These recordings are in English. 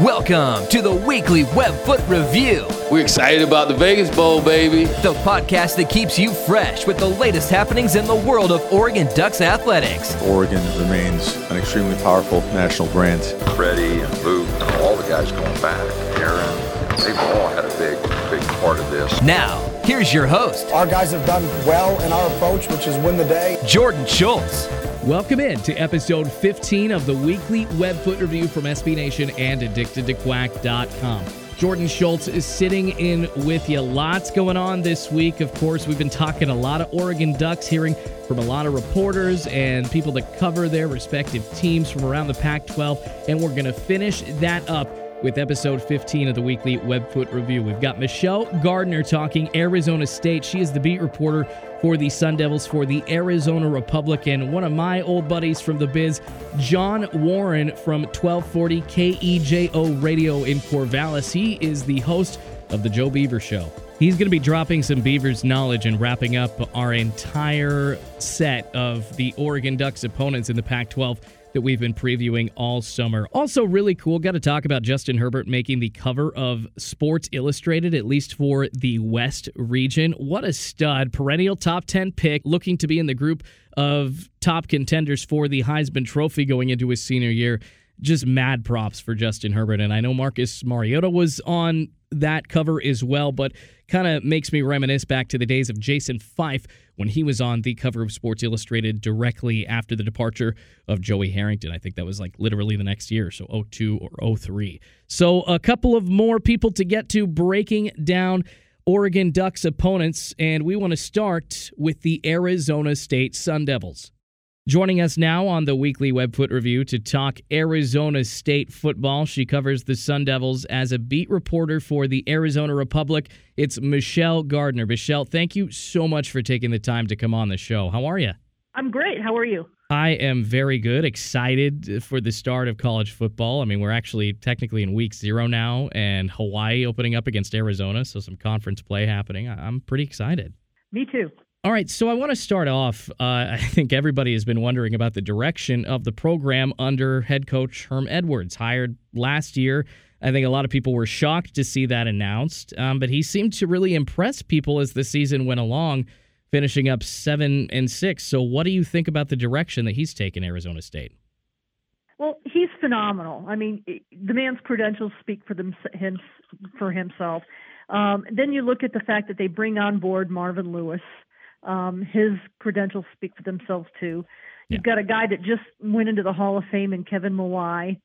Welcome to the weekly Webfoot Review, We're excited about the Vegas Bowl, baby. the podcast that keeps you fresh with the latest happenings in the world of Oregon Ducks athletics. Oregon remains an extremely powerful national brand. Freddie and Luke and all the guys going back, Aaron, they've all had a big, big part of this. Now, here's your host, Our guys have done well in our approach, which is win the day. Jordan Schultz. Welcome in to episode 15 of the weekly Webfoot review from SB Nation and addictedtoquack.com. Jordan Schultz is sitting in with you. Lots going on this week. Of course, we've been talking a lot of Oregon Ducks, hearing from a lot of reporters and people that cover their respective teams from around the Pac 12. And we're going to finish that up with episode 15 of the weekly Webfoot review. We've got Michelle Gardner talking Arizona State. She is the beat reporter for the Sun Devils for the Arizona Republican. One of my old buddies from the biz, John Warren from 1240 KEJO Radio in Corvallis. He is the host of the Joe Beaver Show. He's going to be dropping some Beavers knowledge and wrapping up our entire set of the Oregon Ducks opponents in the Pac 12 that we've been previewing all summer. Also, really cool, got to talk about Justin Herbert making the cover of Sports Illustrated, at least for the West region. What a stud. Perennial top 10 pick, looking to be in the group of top contenders for the Heisman Trophy going into his senior year. Just mad props for Justin Herbert. And I know Marcus Mariota was on that cover as well, but kind of makes me reminisce back to the days of Jason Fife when he was on the cover of Sports Illustrated directly after the departure of Joey Harrington. I think that was like literally the next year, so 02 or 03. So a couple of more people to get to breaking down Oregon Ducks opponents, and we want to start with the Arizona State Sun Devils. Joining us now on the weekly Webfoot Review to talk Arizona State football. She covers the Sun Devils as a beat reporter for the Arizona Republic. It's Michelle Gardner. Michelle, thank you so much for taking the time to come on the show. How are you? I'm great. How are you? I am very good, excited for the start of college football. I mean, we're actually technically in week zero now, and Hawaii opening up against Arizona, so some conference play happening. I'm pretty excited. Me too. All right, so I want to start off. Uh, I think everybody has been wondering about the direction of the program under head coach Herm Edwards, hired last year. I think a lot of people were shocked to see that announced, um, but he seemed to really impress people as the season went along, finishing up seven and six. So, what do you think about the direction that he's taken Arizona State? Well, he's phenomenal. I mean, the man's credentials speak for them him for himself. Um, then you look at the fact that they bring on board Marvin Lewis. Um, his credentials speak for themselves too. You've got a guy that just went into the Hall of Fame in Kevin Mawae.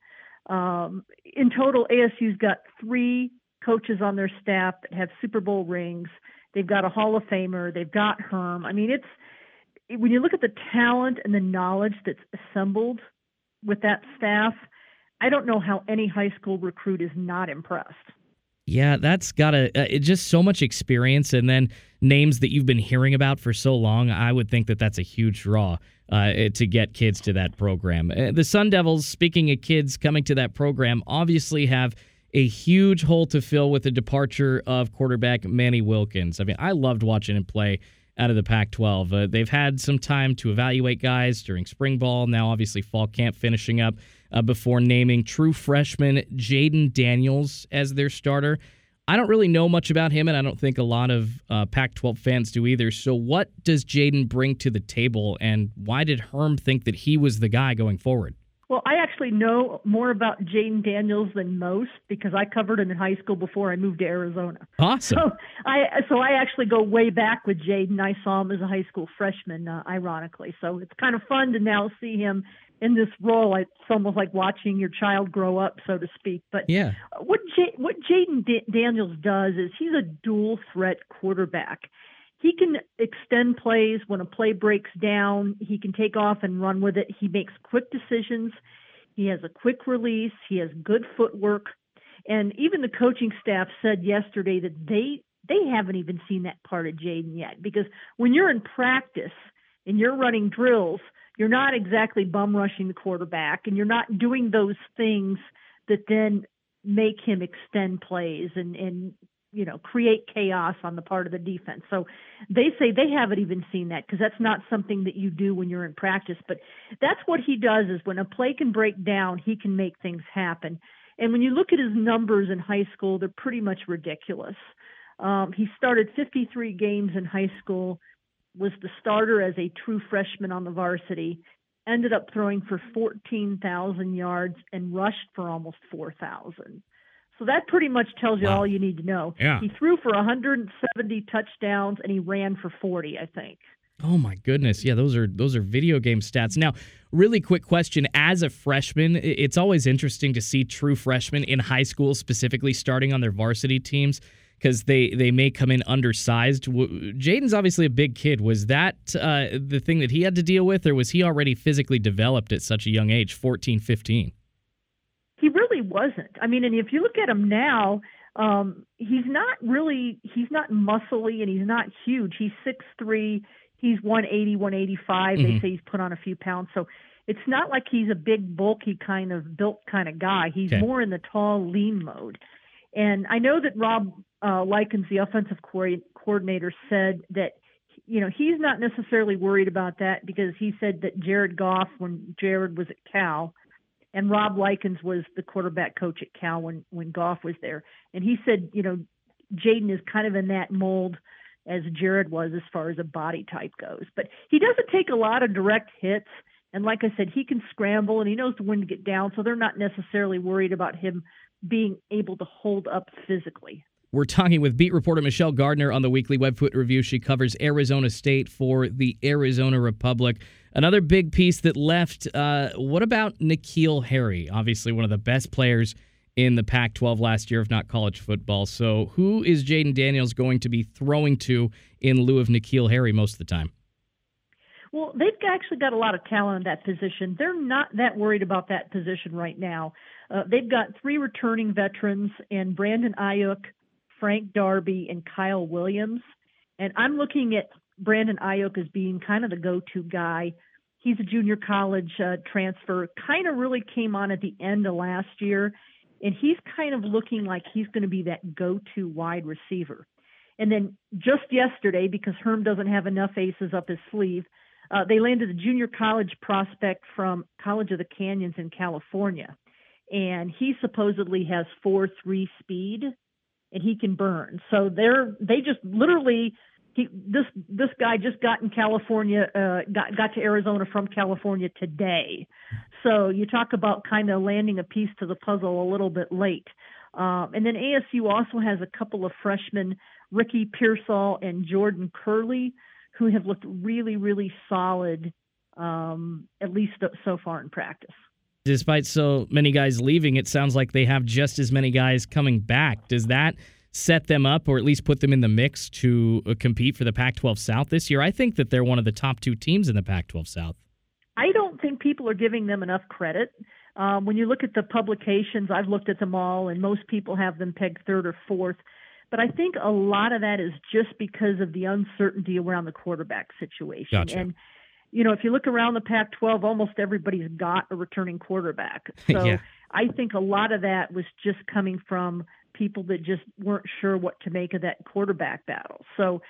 Um, in total, ASU's got three coaches on their staff that have Super Bowl rings. They've got a Hall of Famer. They've got Herm. I mean, it's when you look at the talent and the knowledge that's assembled with that staff, I don't know how any high school recruit is not impressed. Yeah, that's got a uh, it just so much experience, and then names that you've been hearing about for so long. I would think that that's a huge draw uh, to get kids to that program. Uh, the Sun Devils, speaking of kids coming to that program, obviously have a huge hole to fill with the departure of quarterback Manny Wilkins. I mean, I loved watching him play out of the Pac 12. Uh, they've had some time to evaluate guys during spring ball. Now, obviously, fall camp finishing up uh, before naming true freshman Jayden Daniels as their starter. I don't really know much about him, and I don't think a lot of uh, Pac 12 fans do either. So, what does Jayden bring to the table, and why did Herm think that he was the guy going forward? Well, I actually know more about Jayden Daniels than most because I covered him in high school before I moved to Arizona. Awesome. So I so I actually go way back with Jayden. I saw him as a high school freshman, uh, ironically. So it's kind of fun to now see him in this role. It's almost like watching your child grow up, so to speak. But Yeah. what J- what Jayden D- Daniels does is he's a dual threat quarterback. He can extend plays when a play breaks down. He can take off and run with it. He makes quick decisions. He has a quick release. He has good footwork. And even the coaching staff said yesterday that they they haven't even seen that part of Jayden yet because when you're in practice and you're running drills, you're not exactly bum rushing the quarterback and you're not doing those things that then make him extend plays and and you know create chaos on the part of the defense. So they say they haven't even seen that because that's not something that you do when you're in practice. But that's what he does is when a play can break down, he can make things happen. And when you look at his numbers in high school, they're pretty much ridiculous. Um, he started 53 games in high school, was the starter as a true freshman on the varsity, ended up throwing for 14,000 yards and rushed for almost 4,000. So that pretty much tells you Wow. all you need to know. Yeah. He threw for 170 touchdowns and he ran for 40, I think. Oh my goodness. Yeah, those are those are video game stats. Now, really quick question, as a freshman, it's always interesting to see true freshmen in high school specifically starting on their varsity teams because they they may come in undersized. W- Jayden's obviously a big kid. Was that uh, the thing that he had to deal with or was he already physically developed at such a young age, 14, 15? He really wasn't. I mean, and if you look at him now, um, he's not really he's not muscly and he's not huge. He's six three. He's 180, 185. They Mhm. say he's put on a few pounds. So it's not like he's a big, bulky kind of built kind of guy. He's Okay. more in the tall, lean mode. And I know that Rob uh, Likens, the offensive co- coordinator, said that you know he's not necessarily worried about that because he said that Jared Goff, when Jared was at Cal, and Rob Likens was the quarterback coach at Cal when when Goff was there, and he said you know Jayden is kind of in that mold as Jared was as far as a body type goes, but he doesn't take a lot of direct hits. And like I said, he can scramble and he knows when to get down, so they're not necessarily worried about him being able to hold up physically. We're talking with beat reporter Michelle Gardner on the weekly Webfoot Review. She covers Arizona State for the Arizona Republic. Another big piece that left. Uh, what about N'Keal Harry? Obviously, one of the best players in the Pac 12 last year, if not college football. So, who is Jayden Daniels going to be throwing to in lieu of N'Keal Harry most of the time? Well, they've actually got a lot of talent in that position. They're not that worried about that position right now. Uh, they've got three returning veterans and Brandon Aiyuk, Frank Darby, and Kyle Williams. And I'm looking at Brandon Aiyuk as being kind of the go-to guy. He's a junior college uh, transfer, kind of really came on at the end of last year, and he's kind of looking like he's going to be that go-to wide receiver. And then just yesterday, because Herm doesn't have enough aces up his sleeve, uh, they landed a junior college prospect from College of the Canyons in California, and he supposedly has four three speed, and he can burn. So they're they just literally he this this guy just got in California, uh, got got to Arizona from California today. So you talk about kind of landing a piece to the puzzle a little bit late. Um, and then ASU also has a couple of freshmen, Ricky Pearsall and Jordan Curley, who have looked really, really solid, um, at least so far in practice. Despite so many guys leaving, it sounds like they have just as many guys coming back. Does that set them up or at least put them in the mix to uh, compete for the Pac 12 South this year? I think that they're one of the top two teams in the Pac 12 South. I don't think people are giving them enough credit. Um, when you look at the publications, I've looked at them all, and most people have them pegged third or fourth. But I think a lot of that is just because of the uncertainty around the quarterback situation. Gotcha. And, you know, if you look around the Pac 12, almost everybody's got a returning quarterback. So Yeah. I think a lot of that was just coming from people that just weren't sure what to make of that quarterback battle. So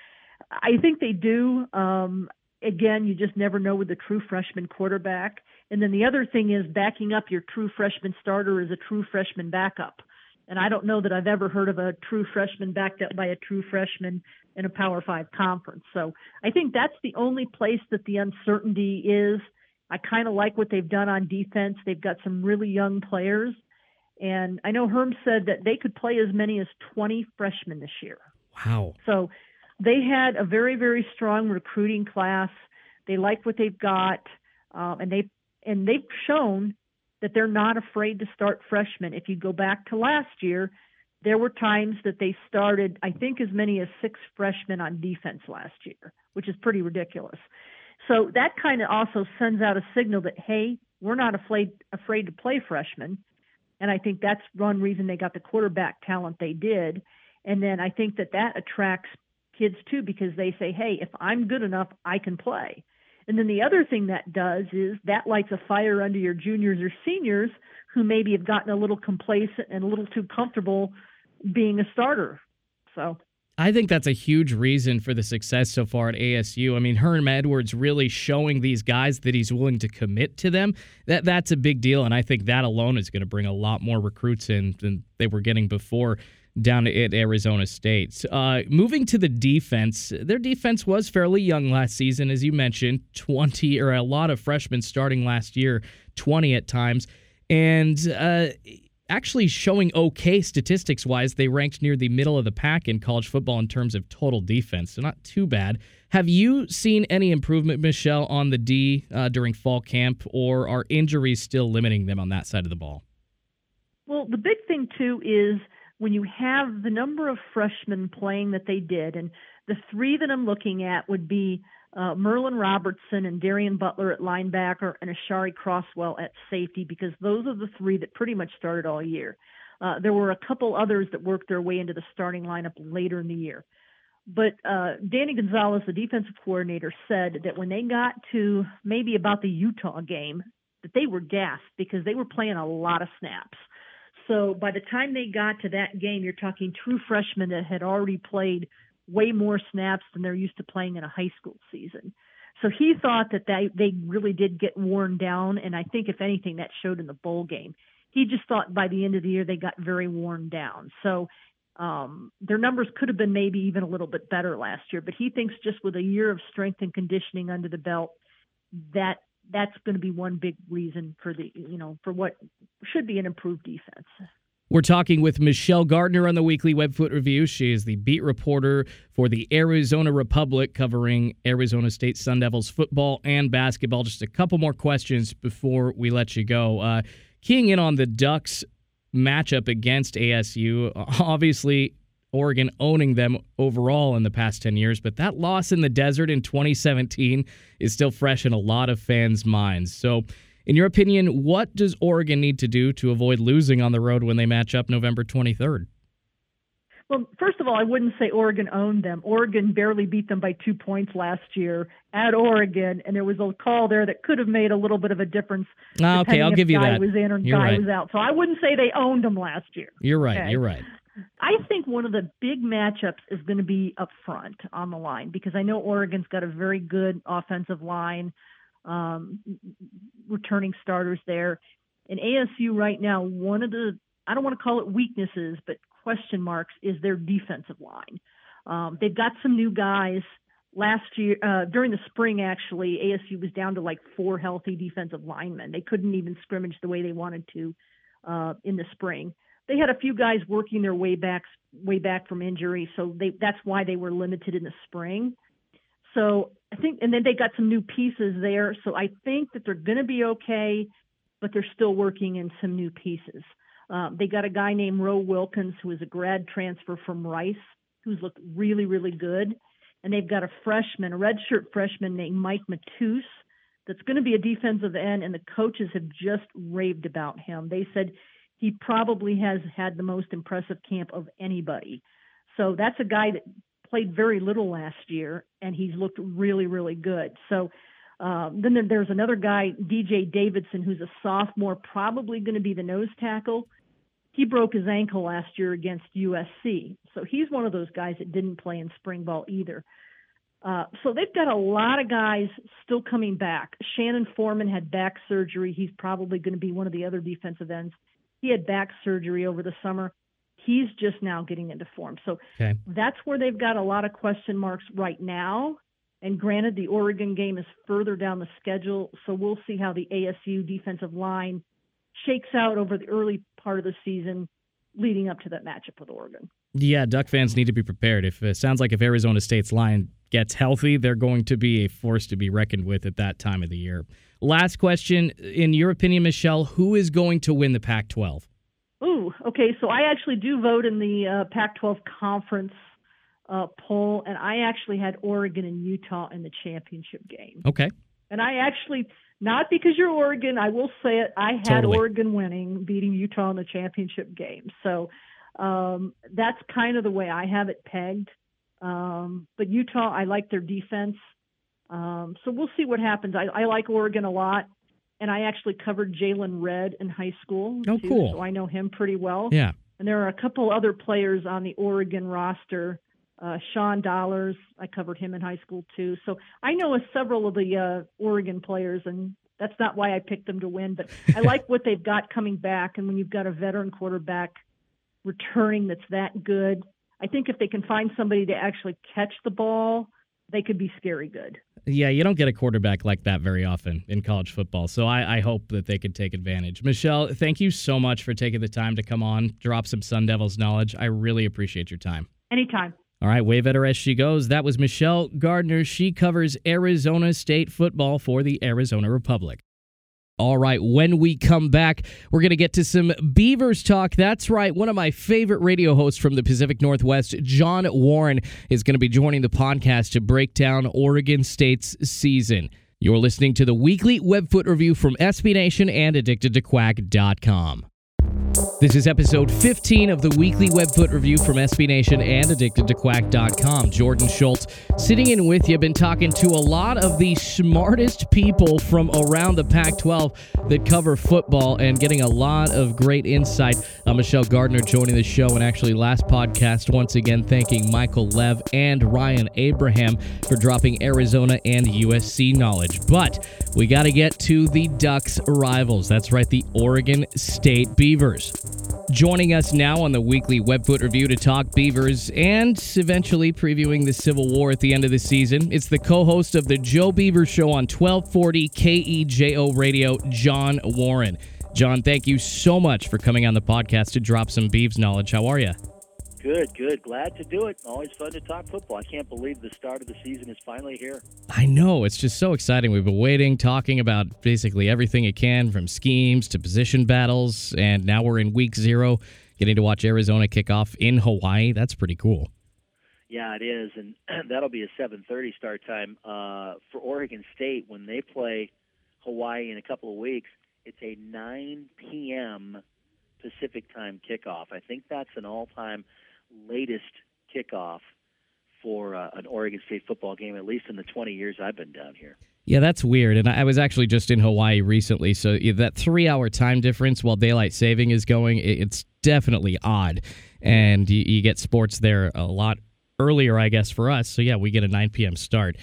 I think they do. Um, again, you just never know with the true freshman quarterback. And then the other thing is backing up your true freshman starter is a true freshman backup. And I don't know that I've ever heard of a true freshman backed up by a true freshman in a Power Five conference. So I think that's the only place that the uncertainty is. I kind of like what they've done on defense. They've got some really young players. And I know Herm said that they could play as many as 20 freshmen this year. Wow. So they had a very, very strong recruiting class. They like what they've got, um, and they and they've shown that they're not afraid to start freshmen. If you go back to last year, there were times that they started, I think, as many as six freshmen on defense last year, which is pretty ridiculous. So that kind of also sends out a signal that hey, we're not afraid afraid to play freshmen, and I think that's one reason they got the quarterback talent they did. And then I think that that attracts kids too because they say, hey, if I'm good enough, I can play. And then the other thing that does is that lights a fire under your juniors or seniors who maybe have gotten a little complacent and a little too comfortable being a starter. So I think that's a huge reason for the success so far at ASU. I mean, Herm Edwards really showing these guys that he's willing to commit to them. That that's a big deal, and I think that alone is going to bring a lot more recruits in than they were getting before down at Arizona State. Uh, moving to the defense, their defense was fairly young last season, as you mentioned, 20 or a lot of freshmen starting last year, 20 at times. And uh, actually showing okay statistics wise. They ranked near the middle of the pack in college football in terms of total defense, so not too bad. Have you seen any improvement, Michelle, on the D uh, during fall camp, or are injuries still limiting them on that side of the ball? Well, the big thing too is when you have the number of freshmen playing that they did, and the three that I'm looking at would be uh, Merlin Robertson and Darien Butler at linebacker and Aashari Crosswell at safety because those are the three that pretty much started all year. Uh, there were a couple others that worked their way into the starting lineup later in the year. But uh, Danny Gonzales, the defensive coordinator, said that when they got to maybe about the Utah game, that they were gassed because they were playing a lot of snaps. So by the time they got to that game, you're talking true freshmen that had already played way more snaps than they're used to playing in a high school season. So he thought that they, they really did get worn down, and I think if anything that showed in the bowl game. He just thought by the end of the year they got very worn down. So um, their numbers could have been maybe even a little bit better last year, but he thinks just with a year of strength and conditioning under the belt, that that's going to be one big reason for the you know for what should be an improved defense. We're talking with Michelle Gardner on the weekly Webfoot Review. She is the beat reporter for the Arizona Republic, covering Arizona State Sun Devils football and basketball. Just a couple more questions before we let you go. Uh, keying in on the Ducks matchup against ASU, obviously Oregon owning them overall in the past 10 years, but that loss in the desert in 2017 is still fresh in a lot of fans' minds. So, in your opinion, what does Oregon need to do to avoid losing on the road when they match up November 23rd? Well, first of all, I wouldn't say Oregon owned them. Oregon barely beat them by two points last year at Oregon, and there was a call there that could have made a little bit of a difference. Ah, okay, I'll give you guy that. Was in or You're guy right. was out. So I wouldn't say they owned them last year. You're right. Okay. You're right. I think one of the big matchups is going to be up front on the line because I know Oregon's got a very good offensive line, um, returning starters there. And ASU right now, one of the, I don't want to call it weaknesses, but question marks is their defensive line. Um, they've got some new guys. Last year, uh, during the spring, actually, ASU was down to like four healthy defensive linemen. They couldn't even scrimmage the way they wanted to uh, in the spring they had a few guys working their way back way back from injury, so they that's why they were limited in the spring. So I think, and then they got some new pieces there, so I think that they're going to be okay, but they're still working in some new pieces. Um, they got a guy named Roe Wilkins who is a grad transfer from Rice, who's looked really really good, and they've got a freshman, a redshirt freshman named Mike Matus. That's going to be a defensive end, and the coaches have just raved about him. They said he probably has had the most impressive camp of anybody. So that's a guy that played very little last year, and he's looked really, really good. So um, then there's another guy, DJ Davidson, who's a sophomore, probably going to be the nose tackle. He broke his ankle last year against USC, so he's one of those guys that didn't play in spring ball either. Uh, so they've got a lot of guys still coming back. Shannon Forman had back surgery. He's probably going to be one of the other defensive ends he had back surgery over the summer. He's just now getting into form. So Okay. that's where they've got a lot of question marks right now. And granted, the Oregon game is further down the schedule, so we'll see how the ASU defensive line shakes out over the early part of the season leading up to that matchup with Oregon. Yeah, Duck fans need to be prepared. If it sounds like if Arizona State's line gets healthy, they're going to be a force to be reckoned with at that time of the year. Last question, in your opinion, Michelle, who is going to win the Pac-12? Ooh, okay. So I actually do vote in the uh, Pac-12 conference uh, poll, and I actually had Oregon and Utah in the championship game. Okay. And I actually not because you're Oregon. I will say it. I had Totally. Oregon winning, beating Utah in the championship game. So um, that's kind of the way I have it pegged. Um, but Utah, I like their defense. Um, so we'll see what happens. I, I like Oregon a lot, and I actually covered Jaylon Redd in high school. Oh, too, cool. So I know him pretty well. Yeah. And there are a couple other players on the Oregon roster. Uh, Sean Dollars, I covered him in high school too. So I know several of the uh, Oregon players, and that's not why I picked them to win. But I like what they've got coming back. And when you've got a veteran quarterback returning that's that good, I think if they can find somebody to actually catch the ball, they could be scary good. Yeah, you don't get a quarterback like that very often in college football. So I, I hope that they could take advantage. Michelle, thank you so much for taking the time to come on, drop some Sun Devils knowledge. I really appreciate your time. Anytime. All right, wave at her as she goes. That was Michelle Gardner. She covers Arizona State football for the Arizona Republic. All right, when we come back, we're going to get to some Beavers talk. That's right, one of my favorite radio hosts from the Pacific Northwest, John Warren, is going to be joining the podcast to break down Oregon State's season. You're listening to the weekly Webfoot review from SB Nation and AddictedToQuack.com. This is episode 15 of the weekly Webfoot review from SB Nation and AddictedToQuack.com. Jordan Schultz sitting in with you. Been talking to a lot of the smartest people from around the Pac 12 that cover football and getting a lot of great insight. Uh, Michelle Gardner joining the show, and actually, last podcast, once again, thanking Michael Lev and Ryan Abraham for dropping Arizona and USC knowledge. But we got to get to the Ducks rivals. That's right, the Oregon State Beavers. Joining us now on the weekly Webfoot review to talk Beavers and eventually previewing the Civil War at the end of the season, it's the co host of the Joe Beaver Show on 1240 KEJO Radio, John Warren. John, thank you so much for coming on the podcast to drop some Beavs knowledge. How are you? Good, good. Glad to do it. Always fun to talk football. I can't believe the start of the season is finally here. I know. It's just so exciting. We've been waiting, talking about basically everything it can from schemes to position battles. And now we're in week zero, getting to watch Arizona kick off in Hawaii. That's pretty cool. Yeah, it is, and that'll be a 7:30 start time uh, for Oregon State when they play Hawaii in a couple of weeks. It's a 9 p.m. Pacific time kickoff. I think that's an all-time latest kickoff for uh, an Oregon State football game, at least in the 20 years I've been down here. Yeah, that's weird. And I was actually just in Hawaii recently. So that three hour time difference while daylight saving is going, it's definitely odd. And you, you get sports there a lot earlier, I guess, for us. So yeah, we get a 9 p.m. start.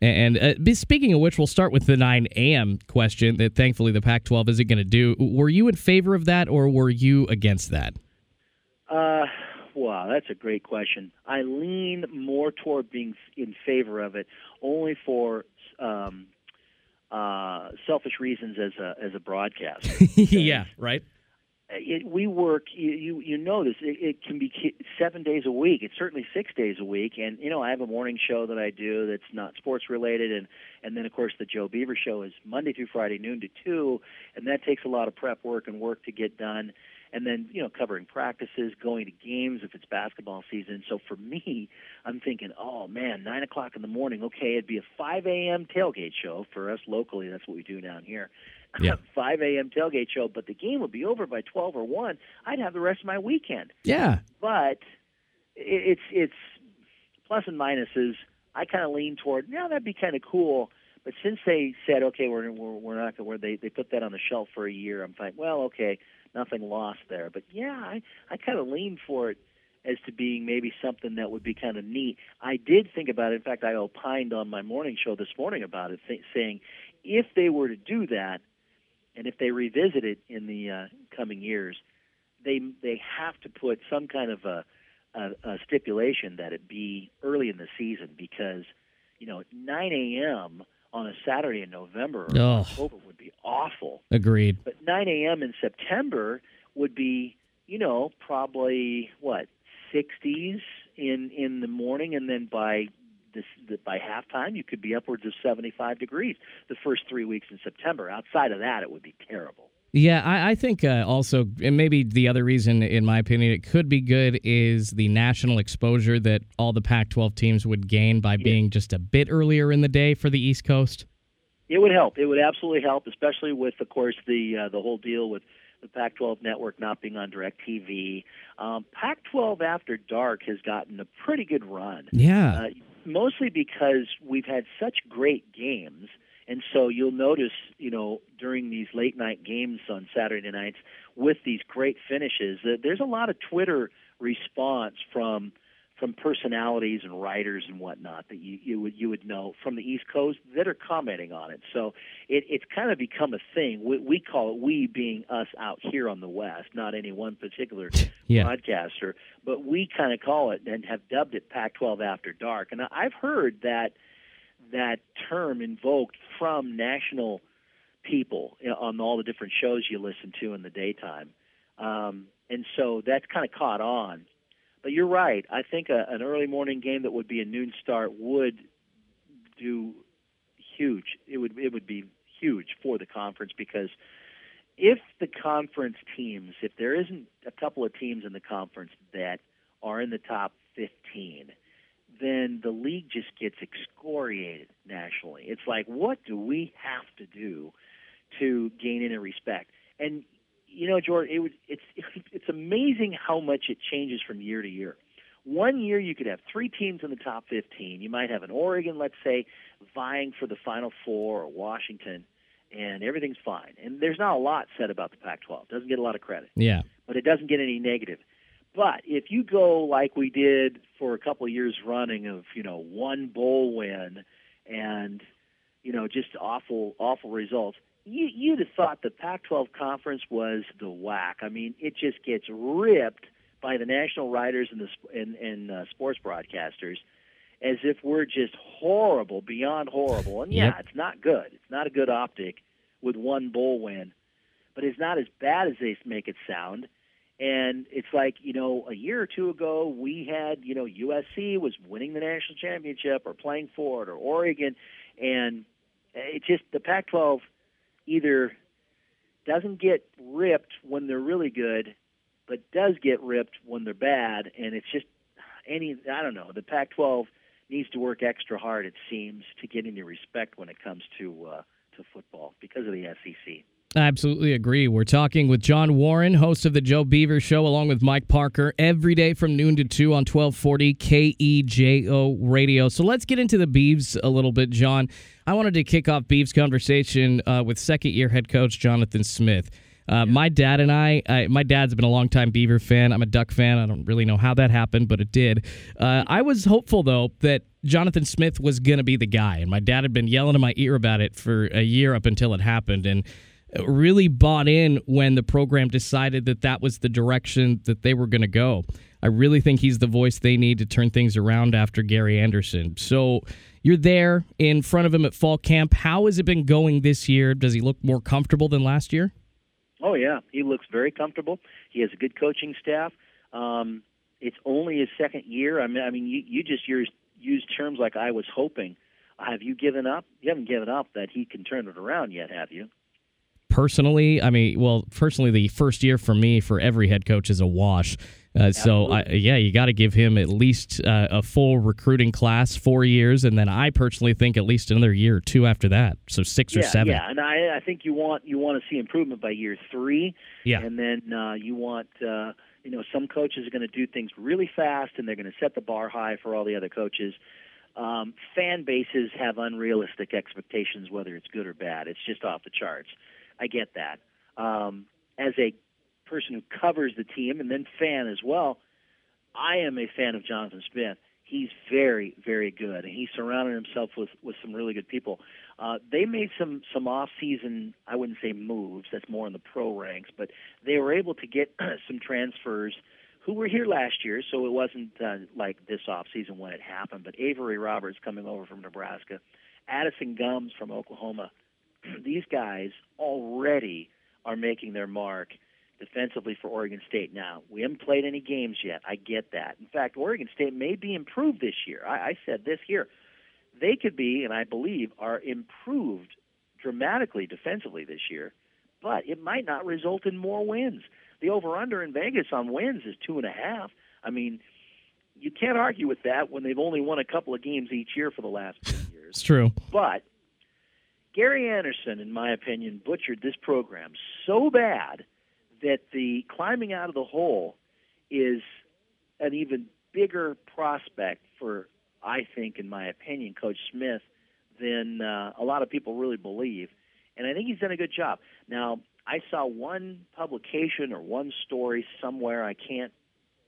And uh, speaking of which, we'll start with the 9 a.m. question that thankfully the Pac 12 isn't going to do. Were you in favor of that or were you against that? Uh, wow, that's a great question. I lean more toward being in favor of it, only for um, uh, selfish reasons as a as a broadcaster. yeah, right? it, we work. You you, you know this. It, it can be seven days a week. It's certainly six days a week. And you know, I have a morning show that I do that's not sports related, and and then of course the Joe Beaver show is Monday through Friday, noon to two, and that takes a lot of prep work and work to get done. And then you know, covering practices, going to games if it's basketball season. So for me, I'm thinking, oh man, nine o'clock in the morning. Okay, it'd be a 5 a.m. tailgate show for us locally. That's what we do down here. Yeah. 5 a.m. tailgate show, but the game would be over by 12 or 1. I'd have the rest of my weekend. Yeah. But it- it's it's plus and minuses. I kind of lean toward, yeah, that'd be kind of cool. But since they said, okay, we're we're, we're not going, to, where they they put that on the shelf for a year, I'm like, well, okay, nothing lost there. But yeah, I I kind of lean for it as to being maybe something that would be kind of neat. I did think about it. In fact, I opined on my morning show this morning about it, th- saying if they were to do that, and if they revisit it in the uh, coming years, they they have to put some kind of a, a, a stipulation that it be early in the season because you know 9 a.m. on a Saturday in November or Ugh. October would be awful. Agreed. But 9 a.m. in September would be, you know, probably what 60s in in the morning, and then by this the, by halftime you could be upwards of 75 degrees the first three weeks in September. Outside of that, it would be terrible. Yeah, I, I think uh, also, and maybe the other reason, in my opinion, it could be good is the national exposure that all the Pac 12 teams would gain by being just a bit earlier in the day for the East Coast. It would help. It would absolutely help, especially with, of course, the uh, the whole deal with the Pac-12 network not being on DirecTV. Um, Pac-12 After Dark has gotten a pretty good run. Yeah. Uh, mostly because we've had such great games. And so you'll notice, you know, during these late night games on Saturday nights with these great finishes, that there's a lot of Twitter response from from personalities and writers and whatnot that you, you would you would know from the East Coast that are commenting on it. So it, it's kind of become a thing. We, we call it we being us out here on the West, not any one particular Yeah. broadcaster, but we kind of call it and have dubbed it Pac-12 After Dark. And I've heard that that term invoked from national people on all the different shows you listen to in the daytime. Um, and so that's kind of caught on. But you're right. I think a, an early morning game that would be a noon start would do huge. It would it would be huge for the conference because if the conference teams, if there isn't a couple of teams in the conference that are in the top 15, then the league just gets excoriated nationally. It's like, what do we have to do to gain any respect? And you know, Jordan, it would it's it's amazing how much it changes from year to year. One year you could have three teams in the top 15. You might have an Oregon, let's say, vying for the Final Four, or Washington, and everything's fine. And there's not a lot said about the Pac-12. It doesn't get a lot of credit, Yeah. but it doesn't get any negative. But if you go like we did for a couple of years running of you know one bowl win and you know just awful awful results, you, you'd have thought the Pac-12 conference was the whack. I mean, it just gets ripped by the national writers and the and, and uh, sports broadcasters as if we're just horrible, beyond horrible. And yeah, Yep. it's not good. It's not a good optic with one bowl win, but it's not as bad as they make it sound. And it's like, you know, a year or two ago, we had, you know, USC was winning the national championship or playing for it, or Oregon. And it just, the Pac 12 either doesn't get ripped when they're really good, but does get ripped when they're bad. And it's just any, I don't know, the Pac 12 needs to work extra hard, it seems, to get any respect when it comes to, uh, to football because of the SEC. I absolutely agree. We're talking with John Warren, host of the Joe Beaver Show, along with Mike Parker, every day from noon to 2 on 1240 KEJO Radio. So let's get into the Beavs a little bit, John. I wanted to kick off Beavs conversation uh, with second year head coach Jonathan Smith. Uh, My dad and I, I, my dad's been a longtime Beaver fan. I'm a Duck fan. I don't really know how that happened, but it did. Uh, I was hopeful, though, that Jonathan Smith was going to be the guy. And my dad had been yelling in my ear about it for a year up until it happened. And really bought in when the program decided that that was the direction that they were going to go. I really think he's the voice they need to turn things around after Gary Anderson. So you're there in front of him at fall camp. How has it been going this year? Does he look more comfortable than last year? Oh yeah, he looks very comfortable. He has a good coaching staff. Um, it's only his second year. I mean, I mean, you, you just used used terms like I was hoping. Have you given up? You haven't given up that he can turn it around yet, have you? Personally, I mean, well, personally, the first year for me, for every head coach, is a wash. Uh, so, I, yeah, you got to give him at least uh, a full recruiting class, four years, and then I personally think at least another year or two after that. So six or seven. Yeah, and I, I think you want you want to see improvement by year three. Yeah. and then uh, you want uh, you know some coaches are going to do things really fast, and they're going to set the bar high for all the other coaches. Um, fan bases have unrealistic expectations, whether it's good or bad. It's just off the charts. I get that. Um, as a person who covers the team and then fan as well, I am a fan of Jonathan Smith. He's very, very good, and he surrounded himself with with some really good people. Uh, they made some some off season, I wouldn't say moves. That's more in the pro ranks, but they were able to get some transfers who were here last year, so it wasn't uh, like this off season when it happened. But Avery Roberts coming over from Nebraska, Addison Gumbs from Oklahoma. These guys already are making their mark defensively for Oregon State. Now, we haven't played any games yet. I get that. In fact, Oregon State may be improved this year. I, I said this here. They could be, and I believe, are improved dramatically defensively this year, but it might not result in more wins. The over under in Vegas on wins is two and a half. I mean, you can't argue with that when they've only won a couple of games each year for the last few years. It's true. But Gary Anderson, in my opinion, butchered this program so bad that the climbing out of the hole is an even bigger prospect for, I think, in my opinion, Coach Smith than uh, a lot of people really believe. And I think he's done a good job. Now, I saw one publication or one story somewhere. I can't,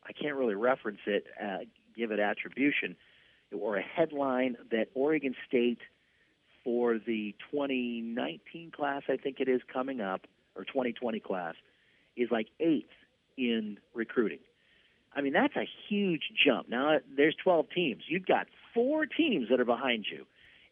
I can't really reference it, uh, give it attribution, or a headline that Oregon State for the 2019 class, I think it is coming up, or 2020 class, is like eighth in recruiting. I mean, that's a huge jump. Now, there's 12 teams. You've got four teams that are behind you.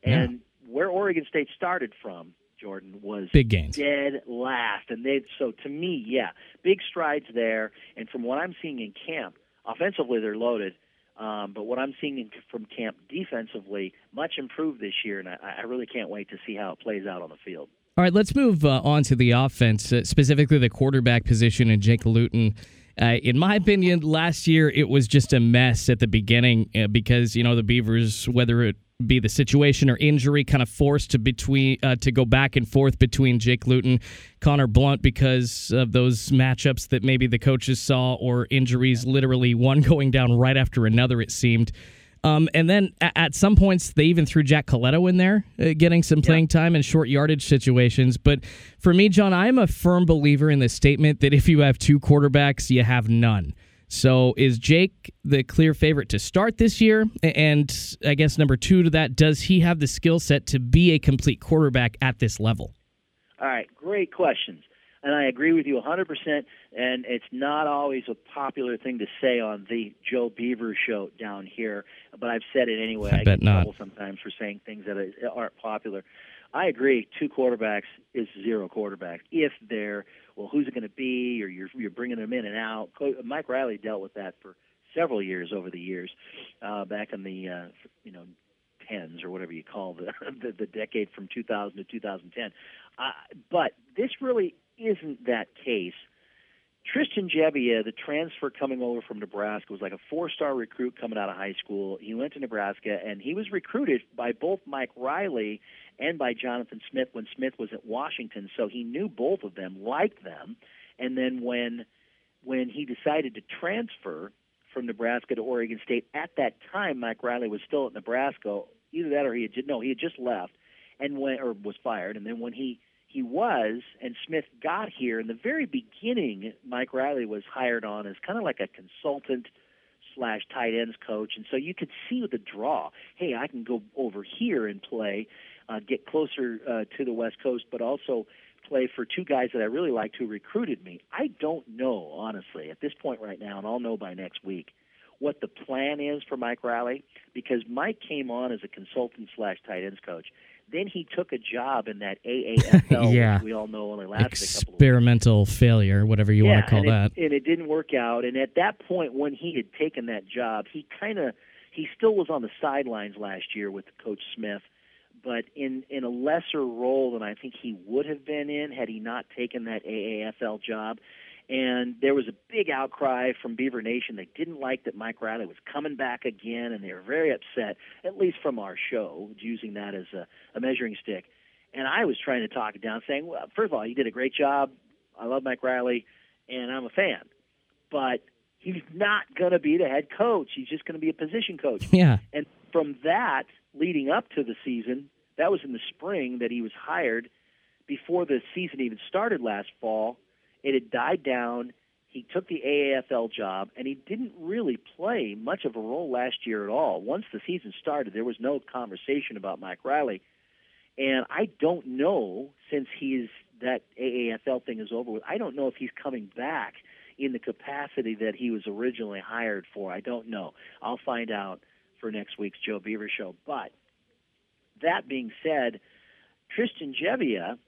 And yeah. where Oregon State started from, Jordan, was big gains. dead last. And they so to me, yeah, big strides there. And from what I'm seeing in camp, offensively they're loaded. Um, but what I'm seeing from camp defensively, much improved this year, and I, I really can't wait to see how it plays out on the field. All right, let's move uh, on to the offense, uh, specifically the quarterback position and Jake Luton. Uh, in my opinion, last year it was just a mess at the beginning uh, because you know the Beavers, whether it be the situation or injury, kind of forced to between uh, to go back and forth between Jake Luton, Conor Blount because of those matchups that maybe the coaches saw or injuries, literally one going down right after another. It seemed. Um, and then at some points, they even threw Jack Colletto in there, uh, getting some playing time in short yardage situations. But for me, John, I'm a firm believer in the statement that if you have two quarterbacks, you have none. So is Jake the clear favorite to start this year? And I guess number two to that, does he have the skill set to be a complete quarterback at this level? All right, great questions. And I agree with you 100%. And it's not always a popular thing to say on the Joe Beaver show down here, but I've said it anyway. I, I bet get not. trouble sometimes for saying things that aren't popular. I agree. Two quarterbacks is zero quarterbacks if they're well, who's it going to be, or you're you're bringing them in and out. Mike Riley dealt with that for several years over the years, uh, back in the uh, you know tens or whatever you call the the, the decade from 2000 to 2010. Uh, but this really isn't that case. Tristan Gebbia, the transfer coming over from Nebraska, was like a four-star recruit coming out of high school. He went to Nebraska, and he was recruited by both Mike Riley and by Jonathan Smith when Smith was at Washington. So he knew both of them, liked them, and then when when he decided to transfer from Nebraska to Oregon State, at that time Mike Riley was still at Nebraska. Either that or he had no, he had just left and went or was fired. And then when he he was, and Smith got here in the very beginning. Mike Riley was hired on as kind of like a consultant slash tight ends coach, and so you could see the draw. Hey, I can go over here and play, uh, get closer uh, to the West Coast, but also play for two guys that I really liked who recruited me. I don't know honestly at this point right now, and I'll know by next week what the plan is for Mike Riley because Mike came on as a consultant slash tight ends coach. Then he took a job in that AAFL, yeah. which we all know only lasted experimental failure, whatever you yeah, want to call and that. It, and it didn't work out. And at that point, when he had taken that job, he kind of he still was on the sidelines last year with Coach Smith, but in in a lesser role than I think he would have been in had he not taken that AAFL job and there was a big outcry from Beaver Nation. They didn't like that Mike Riley was coming back again, and they were very upset, at least from our show, using that as a, a measuring stick. And I was trying to talk it down, saying, well, first of all, he did a great job. I love Mike Riley, and I'm a fan. But he's not going to be the head coach. He's just going to be a position coach. Yeah. And from that, leading up to the season, that was in the spring that he was hired before the season even started last fall it had died down. He took the AAFL job, and he didn't really play much of a role last year at all. Once the season started, there was no conversation about Mike Riley. And I don't know, since he's that AAFL thing is over with, I don't know if he's coming back in the capacity that he was originally hired for. I don't know. I'll find out for next week's Joe Beaver show. But that being said, Tristan Gebbia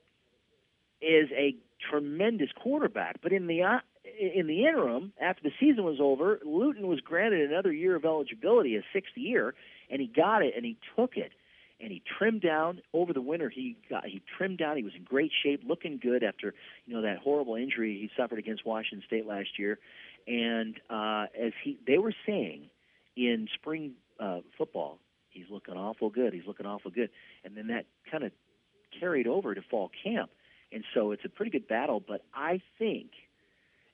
is a tremendous quarterback. But in the uh, in the interim, after the season was over, Luton was granted another year of eligibility, a sixth year, and he got it and he took it. And he trimmed down over the winter. He got he trimmed down. He was in great shape, looking good after you know that horrible injury he suffered against Washington State last year. And uh, as he they were saying in spring uh, football, he's looking awful good. He's looking awful good. And then that kind of carried over to fall camp. And so it's a pretty good battle, but I think,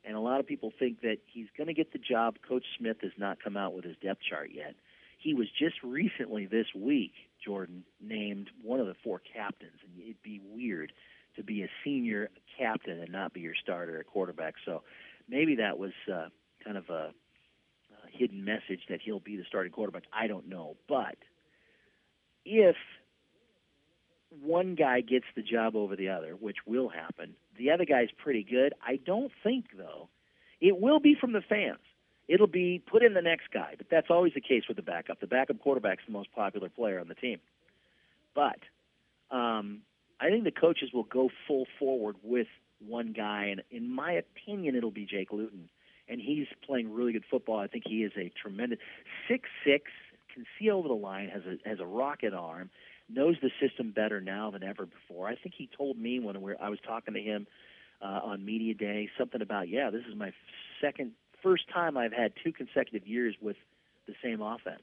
and a lot of people think that he's going to get the job. Coach Smith has not come out with his depth chart yet. He was just recently this week, Jordan, named one of the four captains, and it'd be weird to be a senior captain and not be your starter at quarterback. So maybe that was uh, kind of a, a hidden message that he'll be the starting quarterback. I don't know, but if one guy gets the job over the other, which will happen, the other guy's pretty good. I don't think though it will be from the fans. It'll be put in the next guy, but that's always the case with the backup. The backup quarterback's the most popular player on the team. But um, I think the coaches will go full forward with one guy, and in my opinion, it'll be Jake Luton, and he's playing really good football. I think he is a tremendous six six, can see over the line, has a has a rocket arm, knows the system better now than ever before. I think he told me when we I was talking to him uh, on media day something about yeah, this is my second first time I've had two consecutive years with the same offense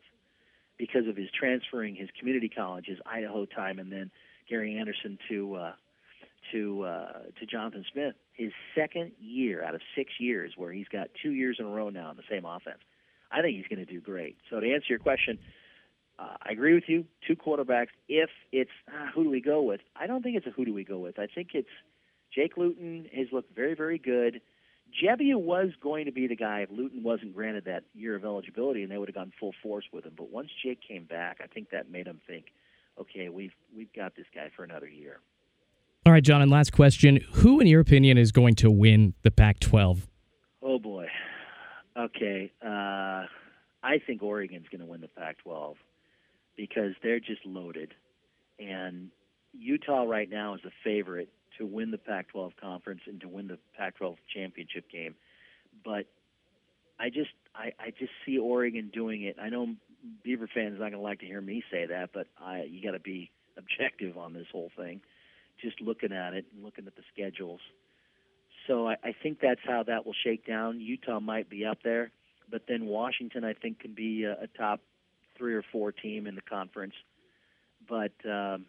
because of his transferring his community college, his Idaho time, and then Gary Anderson to uh, to uh, to Jonathan Smith. His second year out of six years, where he's got two years in a row now in the same offense. I think he's going to do great. So to answer your question, uh, I agree with you. Two quarterbacks. If it's uh, who do we go with? I don't think it's a who do we go with. I think it's Jake Luton has looked very very good. Gebbia was going to be the guy if Luton wasn't granted that year of eligibility, and they would have gone full force with him. But once Jake came back, I think that made him think, okay, we've we've got this guy for another year. All right, John, and last question. Who, in your opinion, is going to win the Pac 12? Oh, boy. Okay. Uh, I think Oregon's going to win the Pac 12 because they're just loaded. And Utah right now is the favorite to win the Pac 12 conference and to win the Pac 12 championship game. But I just I, I just see Oregon doing it. I know Beaver fans are not going to like to hear me say that, but I you got to be objective on this whole thing just looking at it and looking at the schedules. So I, I think that's how that will shake down. Utah might be up there, but then Washington I think can be a, a top three or four team in the conference. But um,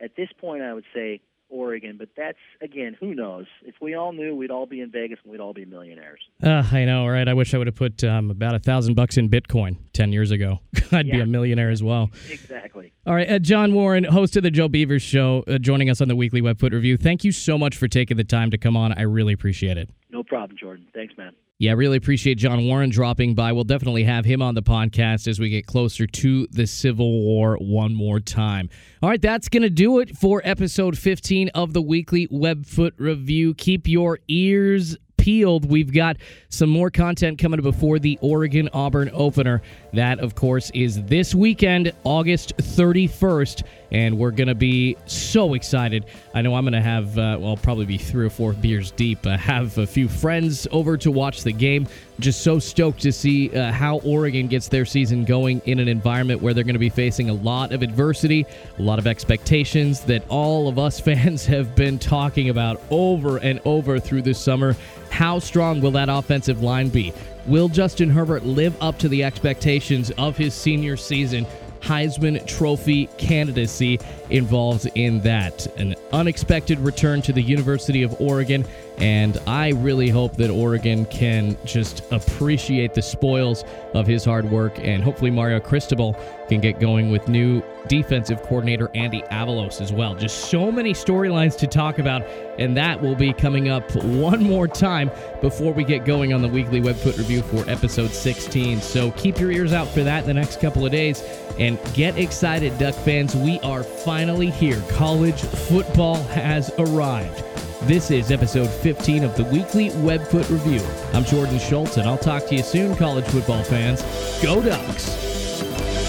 at this point, I would say Oregon, but that's again, who knows? If we all knew, we'd all be in Vegas and we'd all be millionaires. Uh, I know, right? I wish I would have put um, about a thousand bucks in Bitcoin ten years ago. I'd yeah. be a millionaire as well. Exactly. All right, uh, John Warren, host of the Joe Beavers Show, uh, joining us on the weekly Webfoot Review. Thank you so much for taking the time to come on. I really appreciate it. No problem, Jordan. Thanks, man. Yeah, really appreciate John Warren dropping by. We'll definitely have him on the podcast as we get closer to the Civil War one more time. All right, that's going to do it for episode 15 of the weekly Webfoot Review. Keep your ears peeled. We've got some more content coming before the Oregon Auburn opener. That, of course, is this weekend, August 31st, and we're going to be so excited. I know I'm going to have, uh, well, probably be three or four beers deep. Uh, have a few friends over to watch the game. Just so stoked to see uh, how Oregon gets their season going in an environment where they're going to be facing a lot of adversity, a lot of expectations that all of us fans have been talking about over and over through this summer. How strong will that offensive line be? Will Justin Herbert live up to the expectations of his senior season? Heisman Trophy candidacy involved in that. An unexpected return to the University of Oregon and I really hope that Oregon can just appreciate the spoils of his hard work. And hopefully, Mario Cristobal can get going with new defensive coordinator Andy Avalos as well. Just so many storylines to talk about. And that will be coming up one more time before we get going on the weekly Webfoot review for episode 16. So keep your ears out for that the next couple of days. And get excited, Duck fans. We are finally here. College football has arrived. This is episode 15 of the weekly Webfoot Review. I'm Jordan Schultz, and I'll talk to you soon, college football fans. Go Ducks!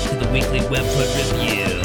To the weekly Webfoot Review.